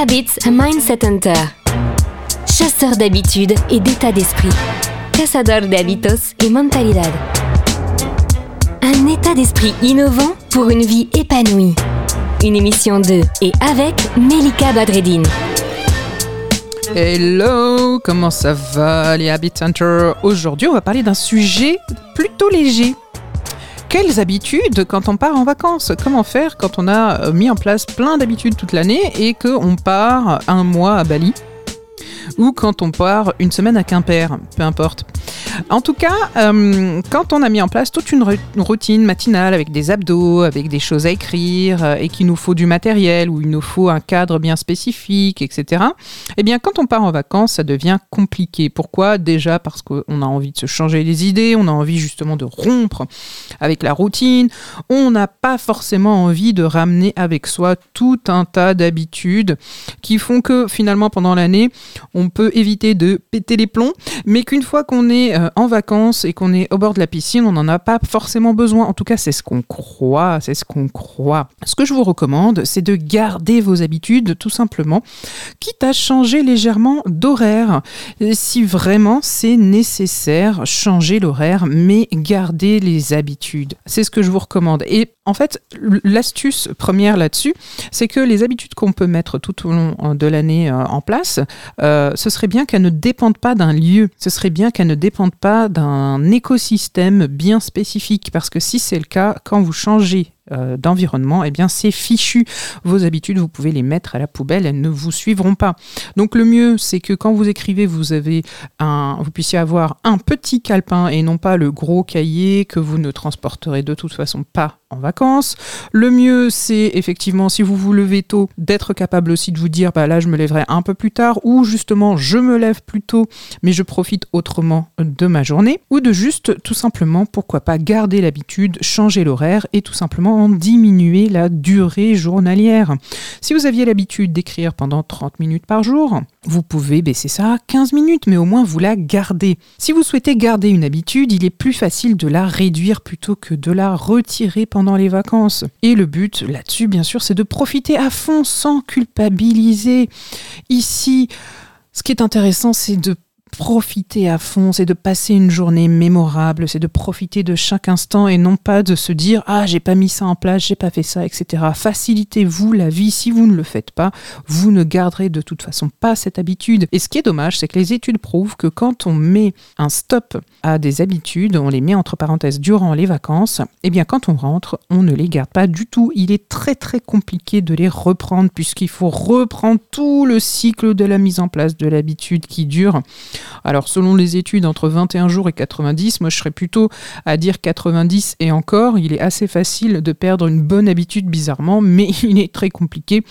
Habits Mindset Hunter. Chasseur d'habitudes et d'état d'esprit. Cazador de hábitos y mentalidad. Un état d'esprit innovant pour une vie épanouie. Une émission de et avec Melika Badreddine. Hello, comment ça va les Habit Hunters? Aujourd'hui, on va parler d'un sujet plutôt léger. Quelles habitudes quand on part en vacances? Comment faire quand on a euh, mis en place plein d'habitudes toute l'année et qu'on part un mois à Bali? Ou quand on part une semaine à Quimper, peu importe. En tout cas, euh, quand on a mis en place toute une, routine matinale avec des abdos, avec des choses à écrire, euh, et qu'il nous faut du matériel, ou il nous faut un cadre bien spécifique, etc., eh bien, quand on part en vacances, ça devient compliqué. Pourquoi? Déjà parce qu'on a envie de se changer les idées, on a envie justement de rompre avec la routine, on n'a pas forcément envie de ramener avec soi tout un tas d'habitudes qui font que finalement, pendant l'année, on peut éviter de péter les plombs, mais qu'une fois qu'on est euh, en vacances et qu'on est au bord de la piscine, on n'en a pas forcément besoin. En tout cas, c'est ce qu'on croit, c'est ce qu'on croit. Ce que je vous recommande, c'est de garder vos habitudes tout simplement, quitte à changer légèrement d'horaire. Si vraiment c'est nécessaire, changer l'horaire, mais garder les habitudes. C'est ce que je vous recommande. Et en fait, l'astuce première là-dessus, c'est que les habitudes qu'on peut mettre tout au long euh, de l'année euh, en place, ce serait bien qu'elles ne dépendent pas d'un lieu. Ce serait bien qu'elles ne dépendent pas d'un écosystème bien spécifique, parce que si c'est le cas, quand vous changez euh, d'environnement, eh bien c'est fichu. Vos habitudes, vous pouvez les mettre à la poubelle, elles ne vous suivront pas. Donc le mieux, c'est que quand vous écrivez, vous avez un, vous puissiez avoir un petit calepin et non pas le gros cahier que vous ne transporterez de toute façon pas en vacances. Le mieux, c'est effectivement, si vous vous levez tôt, d'être capable aussi de vous dire, bah là, je me lèverai un peu plus tard, ou justement, je me lève plus tôt, mais je profite autrement de ma journée, ou de juste, tout simplement, pourquoi pas garder l'habitude, changer l'horaire et tout simplement diminuer la durée journalière. Si vous aviez l'habitude d'écrire pendant 30 minutes par jour, vous pouvez baisser ça à 15 minutes, mais au moins vous la gardez. Si vous souhaitez garder une habitude, il est plus facile de la réduire plutôt que de la retirer pendant les vacances. Et le but là-dessus, bien sûr, c'est de profiter à fond sans culpabiliser. Ici, ce qui est intéressant, c'est de profiter à fond, c'est de passer une journée mémorable, c'est de profiter de chaque instant et non pas de se dire ah j'ai pas mis ça en place, j'ai pas fait ça, etc. Facilitez-vous la vie. Si vous ne le faites pas, vous ne garderez de toute façon pas cette habitude. Et ce qui est dommage, c'est que les études prouvent que quand on met un stop à des habitudes, on les met entre parenthèses durant les vacances, et eh bien quand on rentre, on ne les garde pas du tout. Il est très très compliqué de les reprendre puisqu'il faut reprendre tout le cycle de la mise en place de l'habitude qui dure alors selon les études, entre 21 jours et 90, moi je serais plutôt à dire 90 et encore, il est assez facile de perdre une bonne habitude bizarrement, mais il est très compliqué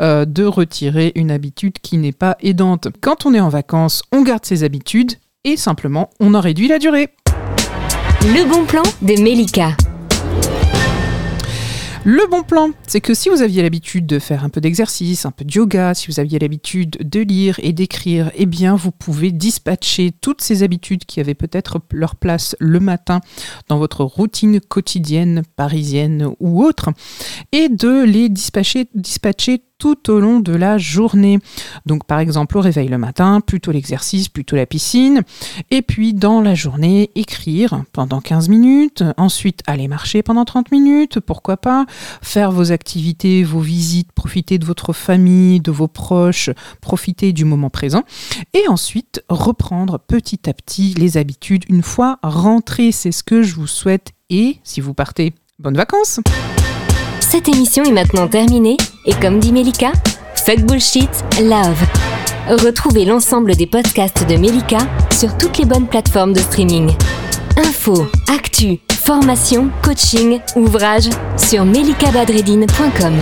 euh, de retirer une habitude qui n'est pas aidante. Quand on est en vacances, on garde ses habitudes et simplement on en réduit la durée. Le bon plan de Melika. Le bon plan, c'est que si vous aviez l'habitude de faire un peu d'exercice, un peu de yoga, si vous aviez l'habitude de lire et d'écrire, eh bien vous pouvez dispatcher toutes ces habitudes qui avaient peut-être leur place le matin dans votre routine quotidienne parisienne ou autre et de les dispatcher, dispatcher tout au long de la journée. Donc par exemple au réveil le matin, plutôt l'exercice, plutôt la piscine, et puis dans la journée, écrire pendant 15 minutes, ensuite aller marcher pendant 30 minutes, pourquoi pas, faire vos activités, vos visites, profiter de votre famille, de vos proches, profiter du moment présent, et ensuite reprendre petit à petit les habitudes une fois rentré. C'est ce que je vous souhaite, et si vous partez, bonnes vacances. Cette émission est maintenant terminée et comme dit Melika, fuck bullshit, love. Retrouvez l'ensemble des podcasts de Melika sur toutes les bonnes plateformes de streaming. Info, actu, formation, coaching, ouvrages sur melikabadredine.com.